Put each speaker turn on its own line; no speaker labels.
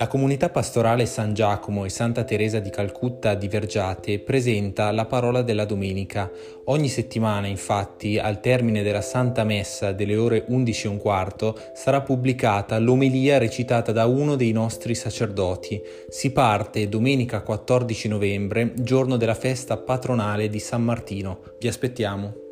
La comunità pastorale San Giacomo e Santa Teresa di Calcutta di Vergiate presenta la parola della domenica. Ogni settimana, infatti, al termine della Santa Messa delle ore 11 e un quarto, sarà pubblicata l'omelia recitata da uno dei nostri sacerdoti. Si parte domenica 14 novembre, giorno della festa patronale di San Martino. Vi aspettiamo.